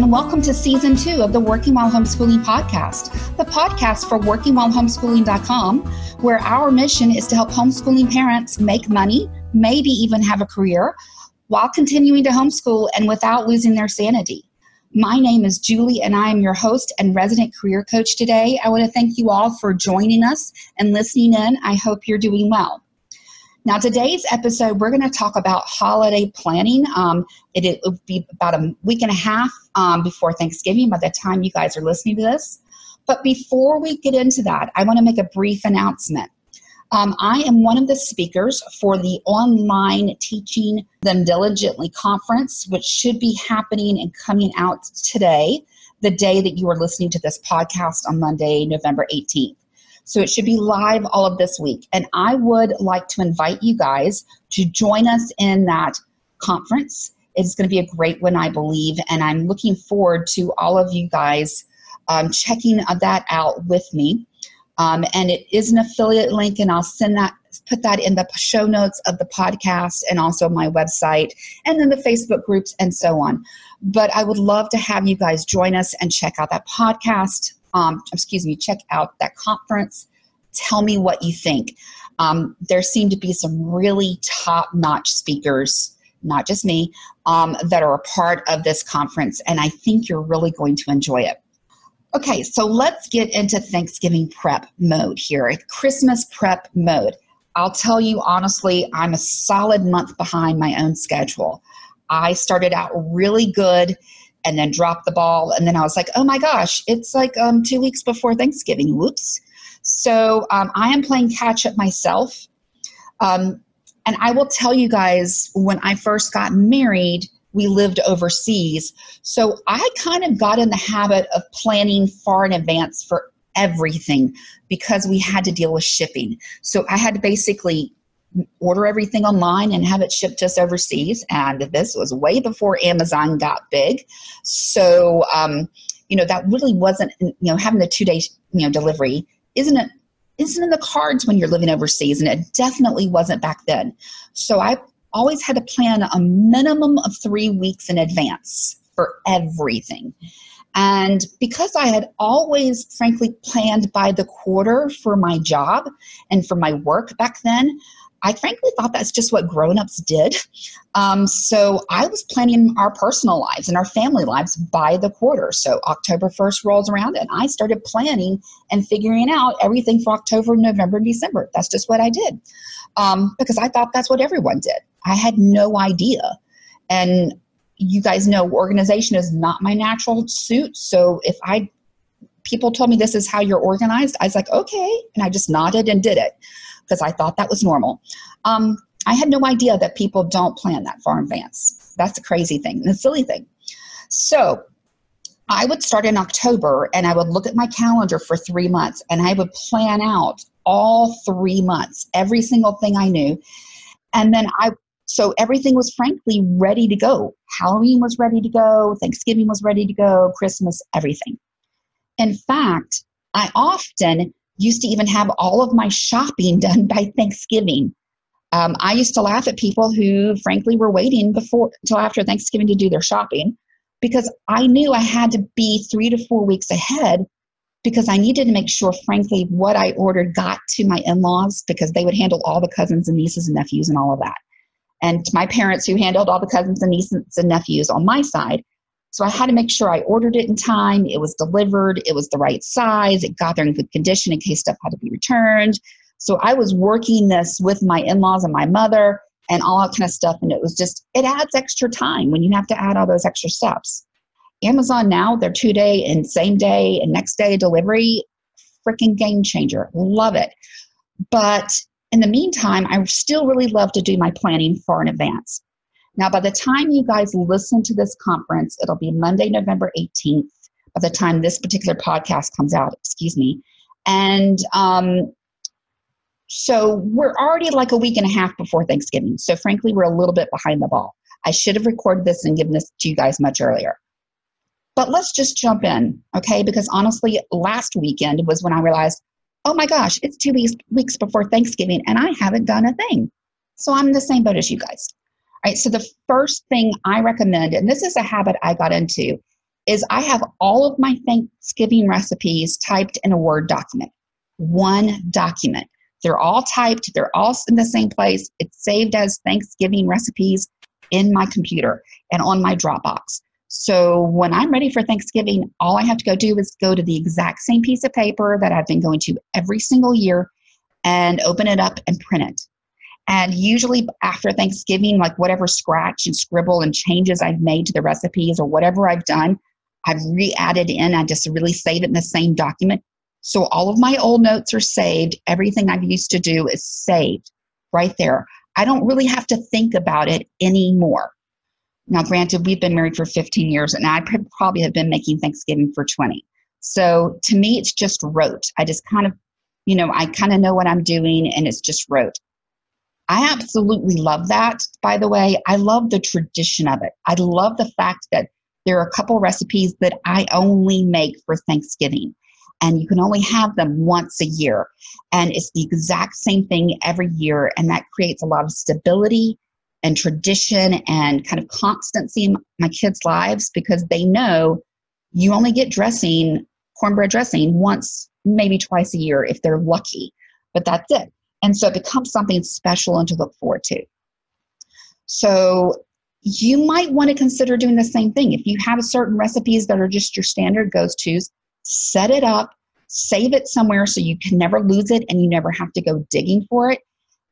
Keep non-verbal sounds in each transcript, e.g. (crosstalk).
And welcome to season two of the Working While Homeschooling podcast, the podcast for workingwhilehomeschooling.com, where our mission is to help homeschooling parents make money, maybe even have a career, while continuing to homeschool and without losing their sanity. My name is Julie, and I am your host and resident career coach today. I want to thank you all for joining us and listening in. I hope you're doing well. Now, today's episode, we're going to talk about holiday planning. Um, it, it, will be about a week and a half um, before Thanksgiving by the time you guys are listening to this. But before we get into that, I want to make a brief announcement. Um, I am one of the speakers for the online Teaching Them Diligently conference, which should be happening and coming out today, the day that you are listening to this podcast on Monday, November 18th. So it should be live all of this week. And I would like to invite you guys to join us in that conference. It's going to be a great one, I believe. And I'm looking forward to all of you guys um, checking that out with me. Um, and it is an affiliate link, and I'll send that, put that in the show notes of the podcast and also my website, and then the Facebook groups and so on. But I would love to have you guys join us and check out that podcast um, excuse me, check out that conference. Tell me what you think. Um, there seem to be some really top notch speakers, not just me, um, that are a part of this conference, and I think you're really going to enjoy it. Okay, so let's get into Thanksgiving prep mode here, Christmas prep mode. I'll tell you honestly, I'm a solid month behind my own schedule. I started out really good and then dropped the ball. And then I was like, oh my gosh, it's like um, two weeks before Thanksgiving. Whoops. So um, I am playing catch up myself. Um, and I will tell you guys, when I first got married, we lived overseas. So I kind of got in the habit of planning far in advance for everything because we had to deal with shipping. So I had to basically order everything online and have it shipped to us overseas. And this was way before Amazon got big. So, um, you know, that really wasn't, you know, having the two day, you know, delivery isn't it isn't in the cards when you're living overseas. And it definitely wasn't back then. So I always had to plan a minimum of three weeks in advance for everything. And because I had always, frankly, planned by the quarter for my job and for my work back then, I frankly thought that's just what grown-ups did. Um, so I was planning our personal lives and our family lives by the quarter. So October 1st rolls around and I started planning and figuring out everything for October, November, and December. That's just what I did um, because I thought that's what everyone did. I had no idea. And you guys know organization is not my natural suit. So if I people told me this is how you're organized, I was like, okay. And I just nodded and did it because I thought that was normal. Um, I had no idea that people don't plan that far in advance. That's a crazy thing, the silly thing. So I would start in October and I would look at my calendar for three months and I would plan out all three months, every single thing I knew. And then I, so everything was frankly ready to go. Halloween was ready to go, Thanksgiving was ready to go, Christmas, everything. In fact, I often used to even have all of my shopping (laughs) done by Thanksgiving. Um, I used to laugh at people who, frankly, were waiting before until after Thanksgiving to do their shopping because I knew I had to be three to four weeks ahead because I needed to make sure, frankly, what I ordered got to my in laws because they would handle all the cousins and nieces and nephews and all of that. And my parents, who handled all the cousins and nieces and nephews on my side, so I had to make sure I ordered it in time, it was delivered, it was the right size, it got there in good condition in case stuff had to be returned. So I was working this with my in laws and my mother and all that kind of stuff. And it was just, it adds extra time when you have to add all those extra steps. Amazon now, they're two day and same day and next day delivery, freaking game changer. Love it. But in the meantime, I still really love to do my planning far in advance. Now, by the time you guys listen to this conference, it'll be Monday, November 18th, by the time this particular podcast comes out, excuse me. And um, so we're already like a week and a half before Thanksgiving. So, frankly, we're a little bit behind the ball. I should have recorded this and given this to you guys much earlier. But let's just jump in, okay? Because honestly, last weekend was when I realized, oh my gosh, it's two weeks, weeks before Thanksgiving and I haven't done a thing. So I'm in the same boat as you guys. Right. So the first thing I recommend, and this is a habit I got into, is I have all of my Thanksgiving recipes typed in a Word document. One document. They're all typed, they're all in the same place. It's saved as Thanksgiving recipes in my computer and on my Dropbox. So when I'm ready for Thanksgiving, all I have to go do is go to the exact same piece of paper that I've been going to every single year and open it up and print it. And usually after Thanksgiving, like whatever scratch and scribble and changes I've made to the recipes or whatever I've done, I've re added in. I just really save it in the same document. So all of my old notes are saved. Everything I've used to do is saved right there. I don't really have to think about it anymore. Now, granted, we've been married for 15 years, and I probably have been making Thanksgiving for 20. So to me, it's just rote. I just kind of, you know, I kind of know what I'm doing, and it's just rote. I absolutely love that, by the way. I love the tradition of it. I love the fact that there are a couple recipes that I only make for Thanksgiving, and you can only have them once a year. And it's the exact same thing every year, and that creates a lot of stability and tradition and kind of constancy in my kids' lives because they know you only get dressing, cornbread dressing, once, maybe twice a year if they're lucky. But that's it. And so it becomes something special and to look forward to. So you might want to consider doing the same thing. If you have certain recipes that are just your standard goes tos, set it up, save it somewhere so you can never lose it and you never have to go digging for it.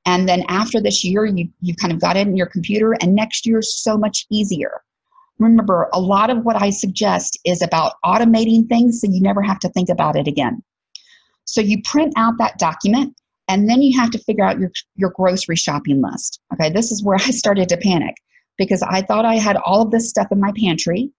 And then after this year, you, you kind of got it in your computer, and next year is so much easier. Remember, a lot of what I suggest is about automating things so you never have to think about it again. So you print out that document, and then you have to figure out your, your grocery shopping list. Okay, this is where (laughs) I started to panic because I thought I had all of this stuff in my pantry.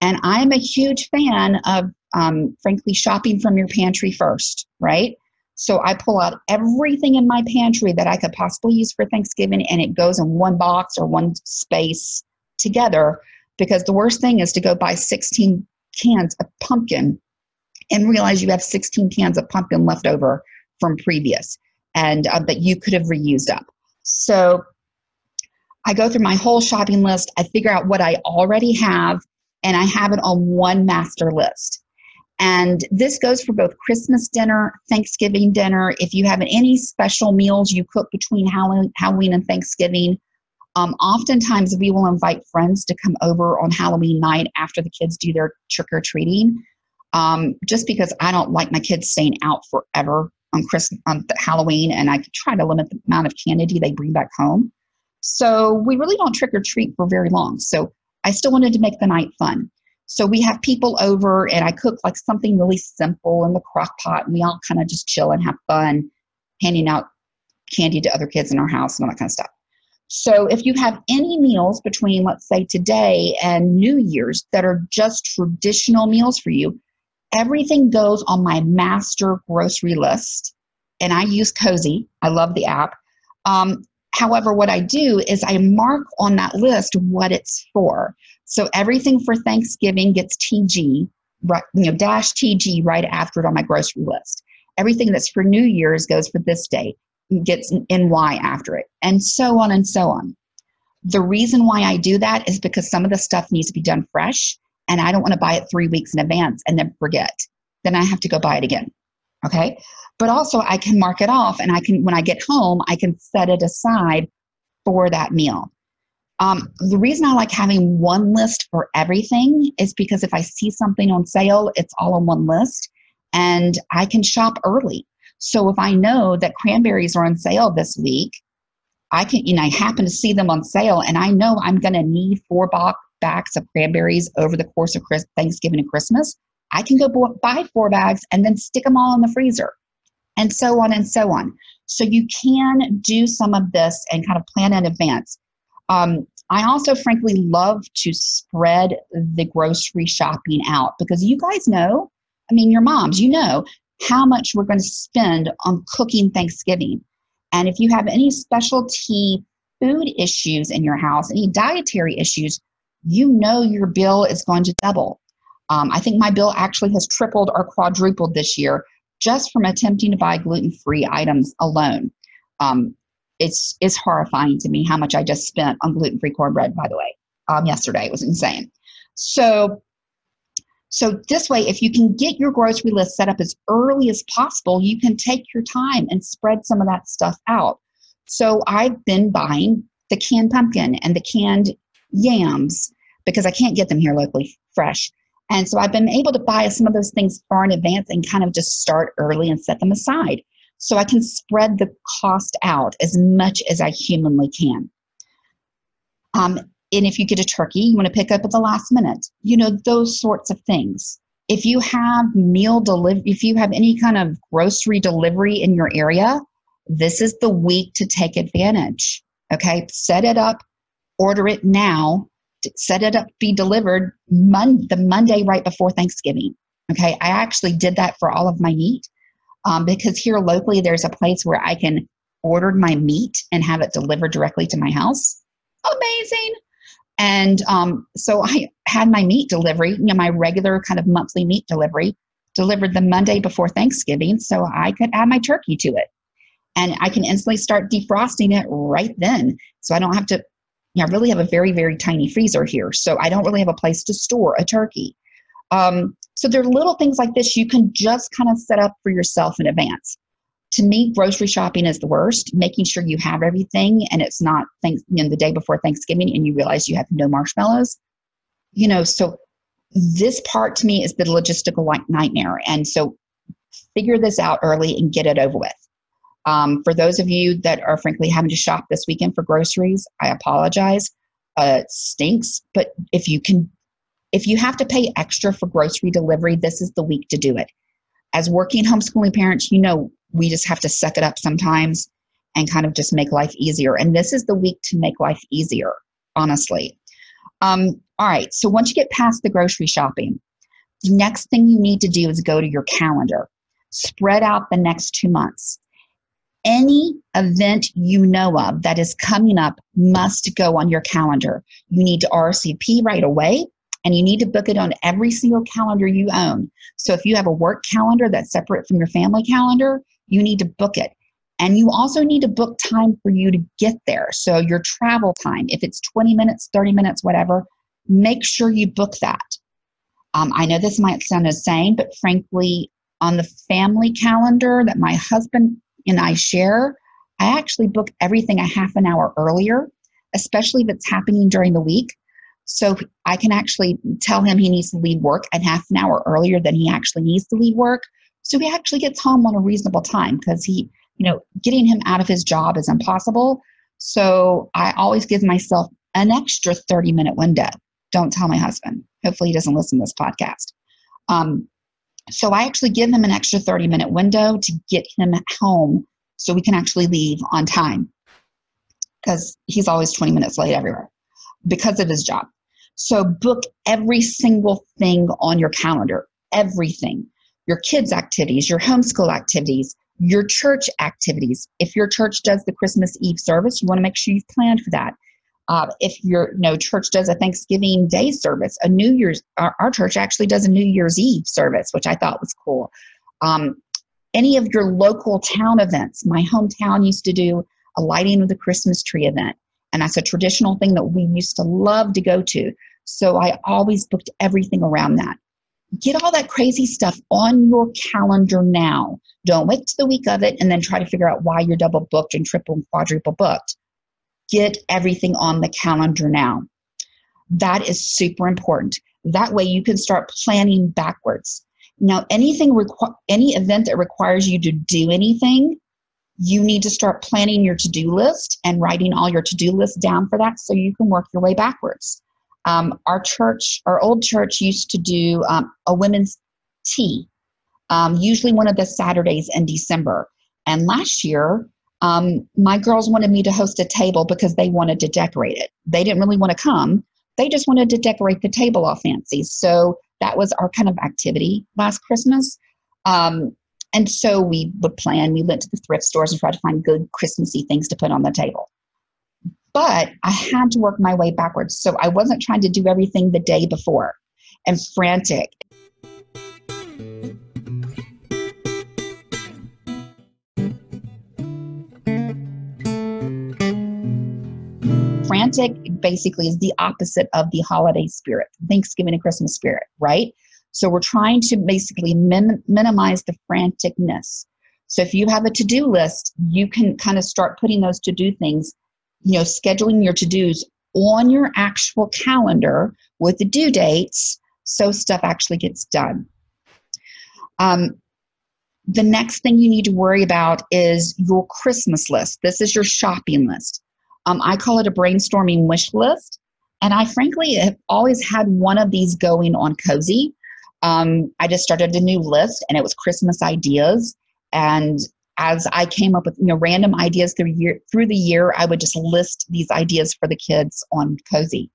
And I'm a huge fan of, um, frankly, shopping from your pantry first, right? So I pull out everything in my pantry that I could possibly use for Thanksgiving and it goes in one box or one space together because the worst thing is to go buy 16 cans of pumpkin and realize you have 16 cans of pumpkin left over from previous and uh, that you could have reused up. So I go through my whole shopping list, I figure out what I already have, and I have it on one master list. And this goes for both Christmas dinner, Thanksgiving dinner. If you have any special meals you cook between Halloween and Thanksgiving, um, oftentimes we will invite friends to come over on Halloween night after the kids do their trick or treating. Um, just because I don't like my kids staying out forever on Christmas on Halloween, and I try to limit the amount of candy they bring back home. So we really don't trick or treat for very long. So I still wanted to make the night fun. So we have people over and I cook like something really simple in the crock pot and we all kind of just chill and have fun handing out candy to other kids in our house and all that kind of stuff. So if you have any meals between, let's say, today and New Year's that are just traditional meals for you, everything goes on my master grocery list. And I use Cozi. I love the app. Um, however, what I do is I mark on that list what it's for. So everything for Thanksgiving gets TG, right, you know, dash TG right after it on my grocery list. Everything that's for New Year's goes for this date, gets NY after it, and so on and so on. The reason why I do that is because some of the stuff needs to be done fresh, and I don't want to buy it three weeks in advance and then forget. Then I have to go buy it again. Okay. But also, I can mark it off, and I can, when I get home, I can set it aside for that meal. Um, the reason I like having one list for everything is because if I see something on sale, it's all on one list and I can shop early. So if I know that cranberries are on sale this week, I can, you know, I happen to see them on sale and I know I'm going to need four box, bags of cranberries over the course of Chris, Thanksgiving and Christmas. I can go buy four bags and then stick them all in the freezer and so on and so on. So you can do some of this and kind of plan in advance. Um, I also, frankly, love to spread the grocery shopping out because you guys know, I mean, your moms, you know how much we're going to spend on cooking Thanksgiving. And if you have any specialty food issues in your house, any dietary issues, you know your bill is going to double. Um, I think my bill actually has tripled or quadrupled this year just from attempting to buy gluten free items alone. Um, it's it's horrifying to me how much I just spent on gluten free cornbread. By the way, um, yesterday it was insane. So So, this way, if you can get your grocery list set up as early as possible, you can take your time and spread some of that stuff out. So, I've been buying the canned pumpkin and the canned yams because I can't get them here locally fresh. And so I've been able to buy some of those things far in advance and kind of just start early and set them aside. So I can spread the cost out as much as I humanly can. Um, and if you get a turkey, you want to pick up at the last minute, you know, those sorts of things. If you have meal delivery, if you have any kind of grocery delivery in your area, this is the week to take advantage. Okay, set it up, order it now, set it up, be delivered mon- the Monday right before Thanksgiving. Okay, I actually did that for all of my meat um, because here locally there's a place where I can order my meat and have it delivered directly to my house. Amazing. And um, so I had my meat delivery, you know, my regular kind of monthly meat delivery, delivered the Monday before Thanksgiving so I could add my turkey to it. And I can instantly start defrosting it right then. So I don't have to, know, I really have a very, very tiny freezer here. So I don't really have a place to store a turkey. Um, so there are little things like this you can just kind of set up for yourself in advance. To me, grocery shopping is the worst. Making sure you have everything and it's not thanks, you know, the day before Thanksgiving and you realize you have no marshmallows. You know, so this part to me is the logistical nightmare. And so figure this out early and get it over with. Um, for those of you that are frankly having to shop this weekend for groceries, I apologize. Uh, it stinks, but if you can if you have to pay extra for grocery delivery, this is the week to do it. As working homeschooling parents, you know we just have to suck it up sometimes and kind of just make life easier. And this is the week to make life easier, honestly. Um, all right, so once you get past the grocery shopping, the next thing you need to do is go to your calendar. Spread out the next two months. Any event you know of that is coming up must go on your calendar. You need to RSVP right away and you need to book it on every single calendar you own. So if you have a work calendar that's separate from your family calendar, you need to book it. And you also need to book time for you to get there. So your travel time, if it's 20 minutes, 30 minutes, whatever, make sure you book that. Um, I know this might sound insane, but frankly, on the family calendar that my husband and I share, I actually book everything a half an hour earlier, especially if it's happening during the week. So I can actually tell him he needs to leave work at half an hour earlier than he actually needs to leave work. So he actually gets home on a reasonable time because he, you know, getting him out of his job is impossible. So I always give myself an extra 30 minute window. Don't tell my husband. Hopefully he doesn't listen to this podcast. Um, so I actually give him an extra 30 minute window to get him home so we can actually leave on time because he's always 20 minutes late everywhere because of his job. So book every single thing on your calendar, everything. Your kids' activities, your homeschool activities, your church activities. If your church does the Christmas Eve service, you want to make sure you've planned for that. Uh, if your you know, church does a Thanksgiving Day service, a New Year's, our, our, church actually does a New Year's Eve service, which I thought was cool. Um, any of your local town events. My hometown used to do a lighting of the Christmas tree event. And that's a traditional thing that we used to love to go to. So I always booked everything around that. Get all that crazy stuff on your calendar now. Don't wait to the week of it and then try to figure out why you're double booked and triple and quadruple booked. Get everything on the calendar now. That is super important. That way you can start planning backwards. Now, anything requ- any event that requires you to do anything, you need to start planning your to do list and writing all your to do list down for that so you can work your way backwards. Um, our church, our old church, used to do um, a women's tea, um, usually one of the Saturdays in December. And last year, um, my girls wanted me to host a table because they wanted to decorate it. They didn't really want to come, they just wanted to decorate the table all fancy. So that was our kind of activity last Christmas. Um, and so we would plan, we went to the thrift stores and tried to find good Christmassy things to put on the table. But I had to work my way backwards. So I wasn't trying to do everything the day before and frantic. Frantic basically is the opposite of the holiday spirit, Thanksgiving and Christmas spirit, right? So we're trying to basically min- minimize the franticness. So if you have a to do list, you can kind of start putting those to do things, you know, scheduling your to dos on your actual calendar with the due dates so stuff actually gets done. Um, the next thing you need to worry about is your Christmas list. This is your shopping list. Um, I call it a brainstorming wish list. And I frankly have always had one of these going on Cozi. Um, I just started a new list and it was Christmas ideas. And as I came up with you know random ideas through year through the year, I would just list these ideas for the kids on Cozi.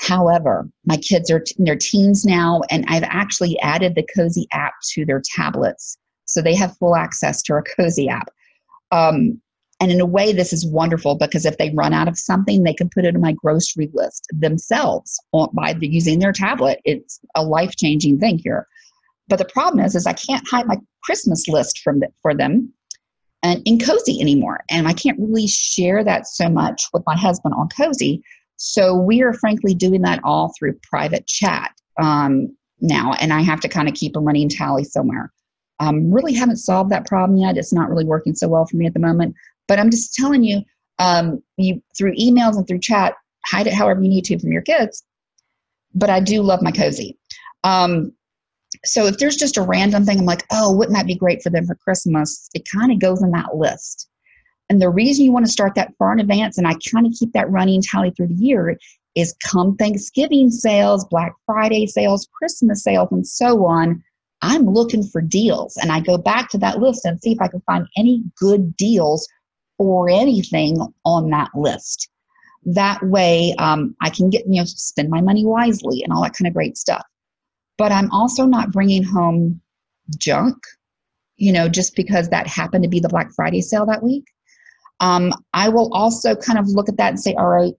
However, my kids are in their teens now, and I've actually added the Cozi app to their tablets, so they have full access to our Cozi app. Um, and in a way, this is wonderful because if they run out of something, they can put it in my grocery list themselves by using their tablet. It's a life changing thing here. But the problem is, is I can't hide my Christmas list from the, for them and in Cozi anymore, and I can't really share that so much with my husband on Cozi. So we are frankly doing that all through private chat um, now, and I have to kind of keep a running tally somewhere. Um, really haven't solved that problem yet. It's not really working so well for me at the moment. But I'm just telling you, um, you through emails and through chat, hide it however you need to from your kids. But I do love my Cozi. Um, so if there's just a random thing, I'm like, oh, wouldn't that be great for them for Christmas? It kind of goes in that list. And the reason you want to start that far in advance, and I kind of keep that running tally through the year, is come Thanksgiving sales, Black Friday sales, Christmas sales, and so on. I'm looking for deals. And I go back to that list and see if I can find any good deals for anything on that list. That way, um, I can get, you know, spend my money wisely and all that kind of great stuff but I'm also not bringing home junk, you know, just because that happened to be the Black Friday sale that week. Um, I will also kind of look at that and say, all right,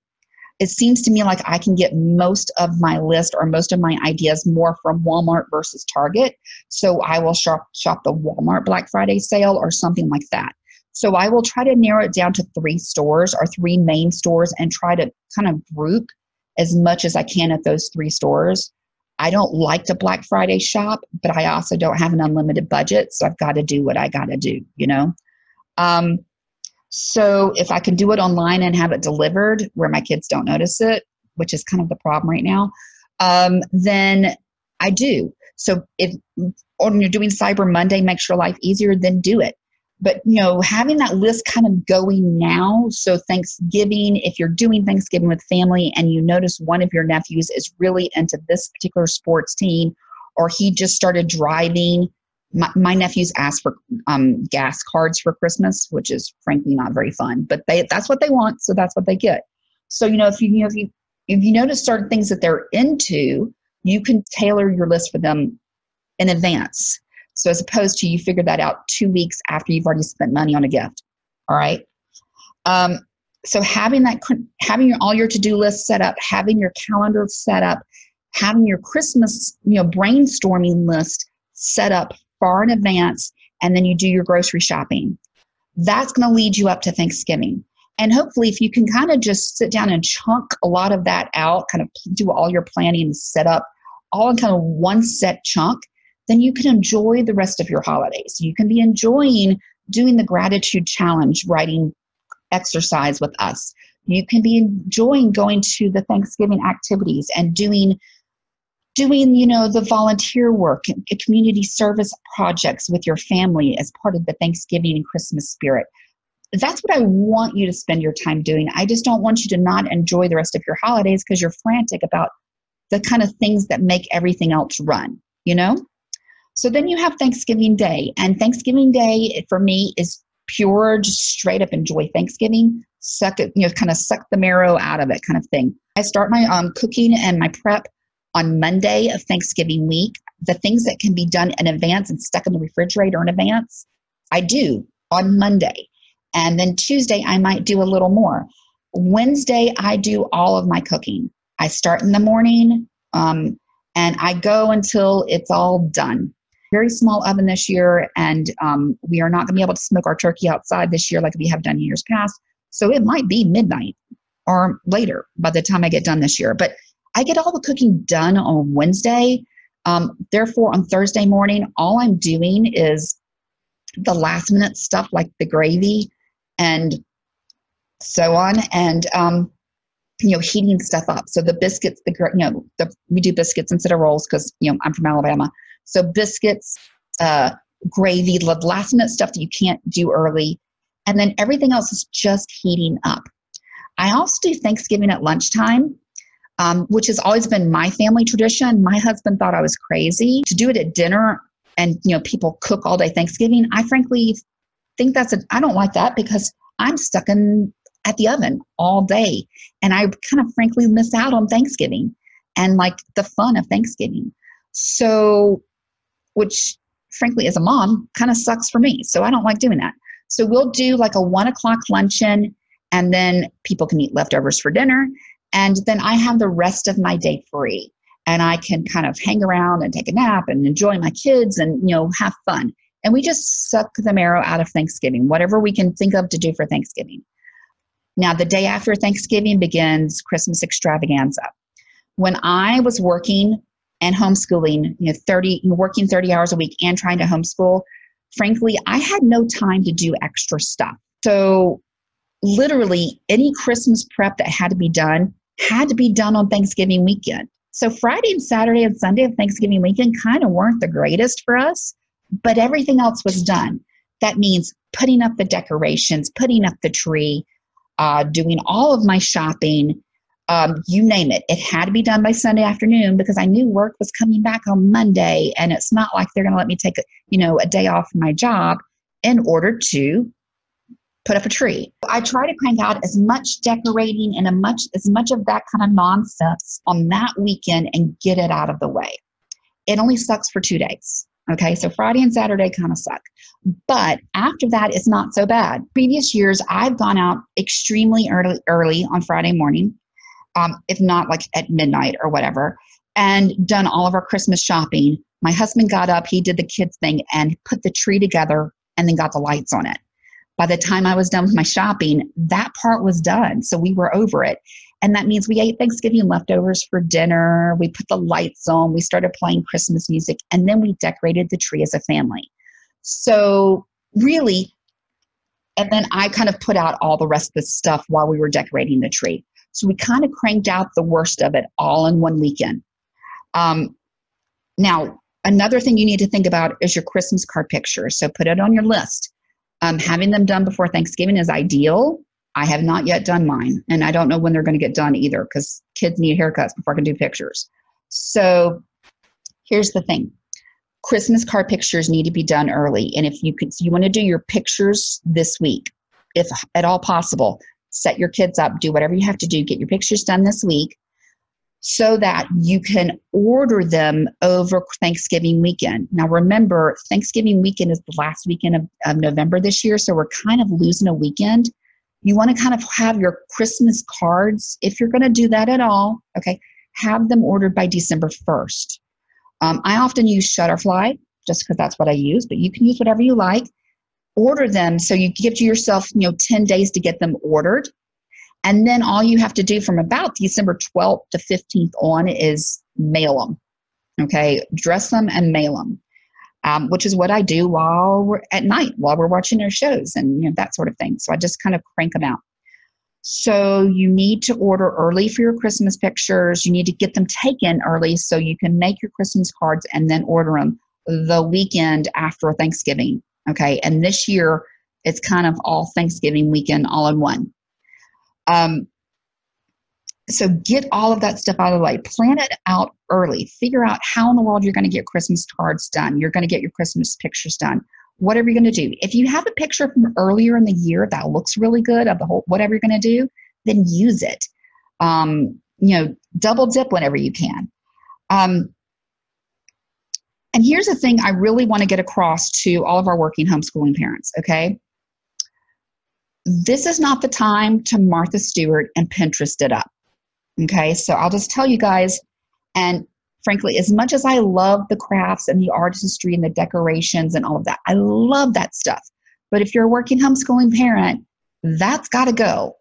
it seems to me like I can get most of my list or most of my ideas more from Walmart versus Target. So I will shop shop the Walmart Black Friday sale or something like that. So I will try to narrow it down to three stores or three main stores and try to kind of group as much as I can at those three stores. I don't like to Black Friday shop, but I also don't have an unlimited budget, so I've got to do what I got to do, you know? Um, so if I can do it online and have it delivered where my kids don't notice it, which is kind of the problem right now, um, then I do. So if or you're doing Cyber Monday makes your life easier, then do it but you know having that list kind of going now so thanksgiving if you're doing thanksgiving with family and you notice one of your nephews is really into this particular sports team or he just started driving my, my nephews asked for um, gas cards for christmas which is frankly not very fun but they that's what they want so that's what they get. So you know if you, you know if you if you notice certain things that they're into you can tailor your list for them in advance so as opposed to you figure that out two weeks after you've already spent money on a gift. All right. Um, so having that, having all your to-do list set up, having your calendar set up, having your Christmas, you know, brainstorming list set up far in advance, and then you do your grocery shopping. That's going to lead you up to Thanksgiving. And hopefully, if you can kind of just sit down and chunk a lot of that out, kind of do all your planning and set up all in kind of one set chunk, then you can enjoy the rest of your holidays. You can be enjoying doing the gratitude challenge, writing exercise with us. You can be enjoying going to the Thanksgiving activities and doing doing you know the volunteer work and community service projects with your family as part of the Thanksgiving and Christmas spirit. That's what I want you to spend your time doing. I just don't want you to not enjoy the rest of your holidays because you're frantic about the kind of things that make everything else run, you know? So then you have Thanksgiving Day, and Thanksgiving Day for me is pure, just straight up enjoy Thanksgiving, suck it, you know, kind of suck the marrow out of it, kind of thing. I start my um, cooking and my prep on Monday of Thanksgiving week. The things that can be done in advance and stuck in the refrigerator in advance, I do on Monday. And then Tuesday, I might do a little more. Wednesday, I do all of my cooking. I start in the morning um, and I go until it's all done very small oven this year, and um, we are not going to be able to smoke our turkey outside this year like we have done years past. So it might be midnight or later by the time I get done this year. But I get all the cooking done on Wednesday. Um, therefore, on Thursday morning, all I'm doing is the last minute stuff like the gravy and so on, and um, you know, heating stuff up. So the biscuits, the you know, the, we do biscuits instead of rolls because you know I'm from Alabama. So biscuits, uh, gravy, the last minute stuff that you can't do early, and then everything else is just heating up. I also do Thanksgiving at lunchtime, um, which has always been my family tradition. My husband thought I was crazy to do it at dinner, and you know, people cook all day Thanksgiving. I frankly think that's a I don't like that because I'm stuck in at the oven all day. And I kind of frankly miss out on Thanksgiving and like the fun of Thanksgiving. So, which frankly, as a mom, kind of sucks for me. So I don't like doing that. So we'll do like a one o'clock luncheon and then people can eat leftovers for dinner. And then I have the rest of my day free and I can kind of hang around and take a nap and enjoy my kids and, you know, have fun. And we just suck the marrow out of Thanksgiving, whatever we can think of to do for Thanksgiving. Now, the day after Thanksgiving begins Christmas extravaganza. When I was working and homeschooling, you know, 30, working 30 hours a week and trying to homeschool, frankly, I had no time to do extra stuff. So, literally, any Christmas prep that had to be done had to be done on Thanksgiving weekend. So, Friday and Saturday and Sunday of Thanksgiving weekend kind of weren't the greatest for us, but everything else was done. That means putting up the decorations, putting up the tree, uh, doing all of my shopping, um, you name it. It had to be done by Sunday afternoon because I knew work was coming back on Monday, and it's not like they're going to let me take a, you know a day off from my job in order to put up a tree. I try to crank out as much decorating and a much as much of that kind of nonsense on that weekend and get it out of the way. It only sucks for two days. Okay, so Friday and Saturday kind of suck. But after that, it's not so bad. Previous years, I've gone out extremely early, early on Friday morning, um, if not like at midnight or whatever, and done all of our Christmas shopping. My husband got up, he did the kids thing, and put the tree together and then got the lights on it. By the time I was done with my shopping, that part was done. So we were over it. And that means we ate Thanksgiving leftovers for dinner. We put the lights on. We started playing Christmas music. And then we decorated the tree as a family. So, really, and then I kind of put out all the rest of the stuff while we were decorating the tree. So, we kind of cranked out the worst of it all in one weekend. Um, now, another thing you need to think about is your Christmas card picture. So, put it on your list. Um, having them done before Thanksgiving is ideal I have not yet done mine, and I don't know when they're going to get done either because kids need haircuts before I can do pictures. So here's the thing Christmas card pictures need to be done early. And if you could, you want to do your pictures this week, if at all possible, set your kids up, do whatever you have to do, get your pictures done this week so that you can order them over Thanksgiving weekend. Now, remember, Thanksgiving weekend is the last weekend of, of November this year, so we're kind of losing a weekend you want to kind of have your Christmas cards, if you're going to do that at all, okay, have them ordered by December 1st. Um, I often use Shutterfly just because that's what I use, but you can use whatever you like. Order them so you give to yourself, you know, 10 days to get them ordered. And then all you have to do from about December 12th to 15th on is mail them. Okay, dress them and mail them um, which is what I do while we're at night, while we're watching our shows and you know, that sort of thing. So I just kind of crank them out. So you need to order early for your Christmas pictures. You need to get them taken early so you can make your Christmas cards and then order them the weekend after Thanksgiving. Okay. And this year, it's kind of all Thanksgiving weekend all in one. Um, so get all of that stuff out of the way. Plan it out early. Figure out how in the world you're going to get Christmas cards done. You're going to get your Christmas pictures done. Whatever you're going to do. If you have a picture from earlier in the year that looks really good of the whole whatever you're going to do, then use it. Um, you know, double dip whenever you can. Um, and here's the thing I really want to get across to all of our working homeschooling parents, okay? This is not the time to Martha Stewart and Pinterest it up. Okay, so I'll just tell you guys, and frankly, as much as I love the crafts and the artistry and the decorations and all of that, I love that stuff. But if you're a working homeschooling parent, that's got to go.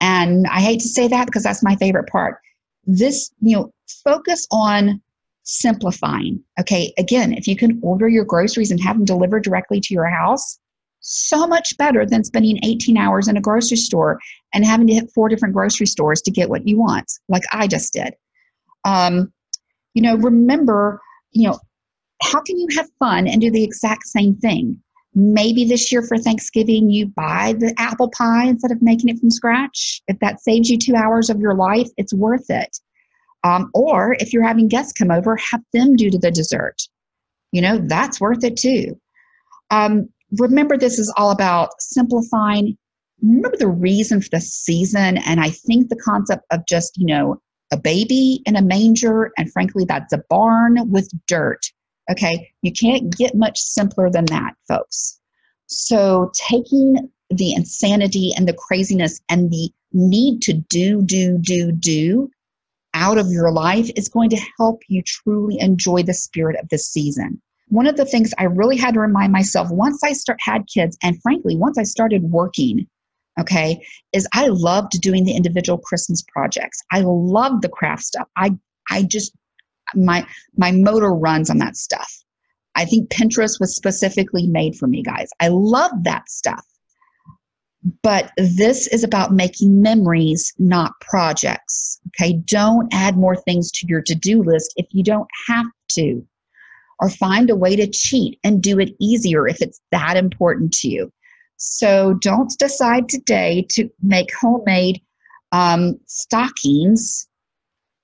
And I hate to say that because that's my favorite part. This, you know, focus on simplifying. Okay, again, if you can order your groceries and have them delivered directly to your house, so much better than spending 18 hours in a grocery store and having to hit four different grocery stores to get what you want, like I just did. Um, you know, remember, you know, how can you have fun and do the exact same thing? Maybe this year for Thanksgiving, you buy the apple pie instead of making it from scratch. If that saves you two hours of your life, it's worth it. Um, or if you're having guests come over, have them do the dessert. You know, that's worth it too. Um, remember, this is all about simplifying. Remember the reason for the season. And I think the concept of just, you know, a baby in a manger, and frankly, that's a barn with dirt. Okay, you can't get much simpler than that, folks. So, taking the insanity and the craziness and the need to do, do, do, do out of your life is going to help you truly enjoy the spirit of this season. One of the things I really had to remind myself once I start had kids and frankly once I started working, okay, is I loved doing the individual Christmas projects. I love the craft stuff. I I just my my motor runs on that stuff. I think Pinterest was specifically made for me, guys. I love that stuff. But this is about making memories, not projects. Okay, don't add more things to your to do list if you don't have to, or find a way to cheat and do it easier if it's that important to you. So don't decide today to make homemade um, stockings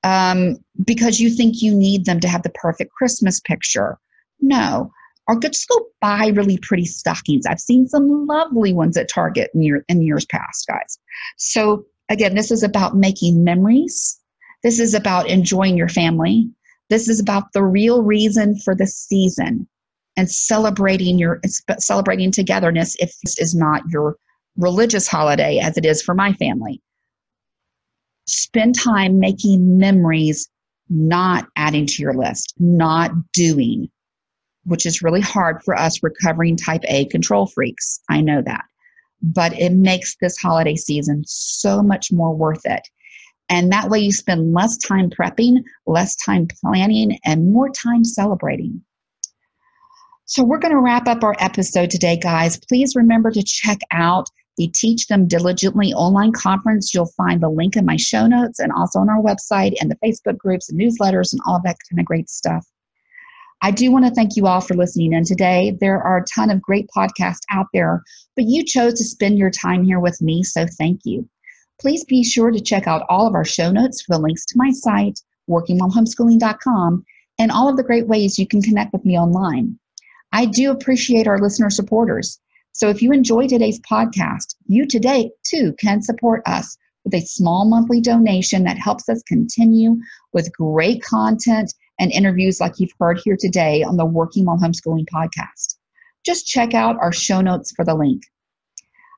um, because you think you need them to have the perfect Christmas picture. No, or just go buy really pretty stockings. I've seen some lovely ones at Target in, year, in years past, guys. So, again, this is about making memories. This is about enjoying your family. This is about the real reason for the season and celebrating your celebrating togetherness if this is not your religious holiday as it is for my family. Spend time making memories, not adding to your list, not doing which is really hard for us recovering type A control freaks. I know that. But it makes this holiday season so much more worth it. And that way you spend less time prepping, less time planning, and more time celebrating. So we're going to wrap up our episode today, guys. Please remember to check out the Teach Them Diligently online conference. You'll find the link in my show notes and also on our website and the Facebook groups and newsletters and all that kind of great stuff. I do want to thank you all for listening in today. There are a ton of great podcasts out there, but you chose to spend your time here with me, so thank you. Please be sure to check out all of our show notes for the links to my site, workingmomhomeschooling.com, and all of the great ways you can connect with me online. I do appreciate our listener supporters. So if you enjoy today's podcast, you today too can support us with a small monthly donation that helps us continue with great content and interviews like you've heard here today on the Working While Homeschooling podcast. Just check out our show notes for the link.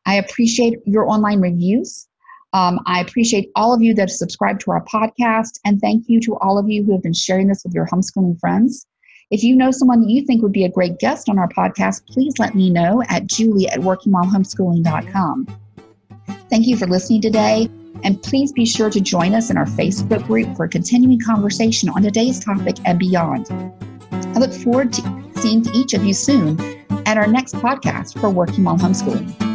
I appreciate your online reviews. Um, I appreciate all of you that have subscribed to our podcast, and thank you to all of you who have been sharing this with your homeschooling friends. If you know someone that you think would be a great guest on our podcast, please let me know at julie at workingwhilehomeschooling.com. Thank you for listening today. And please be sure to join us in our Facebook group for a continuing conversation on today's topic and beyond. I look forward to seeing each of you soon at our next podcast for Working While Homeschooling.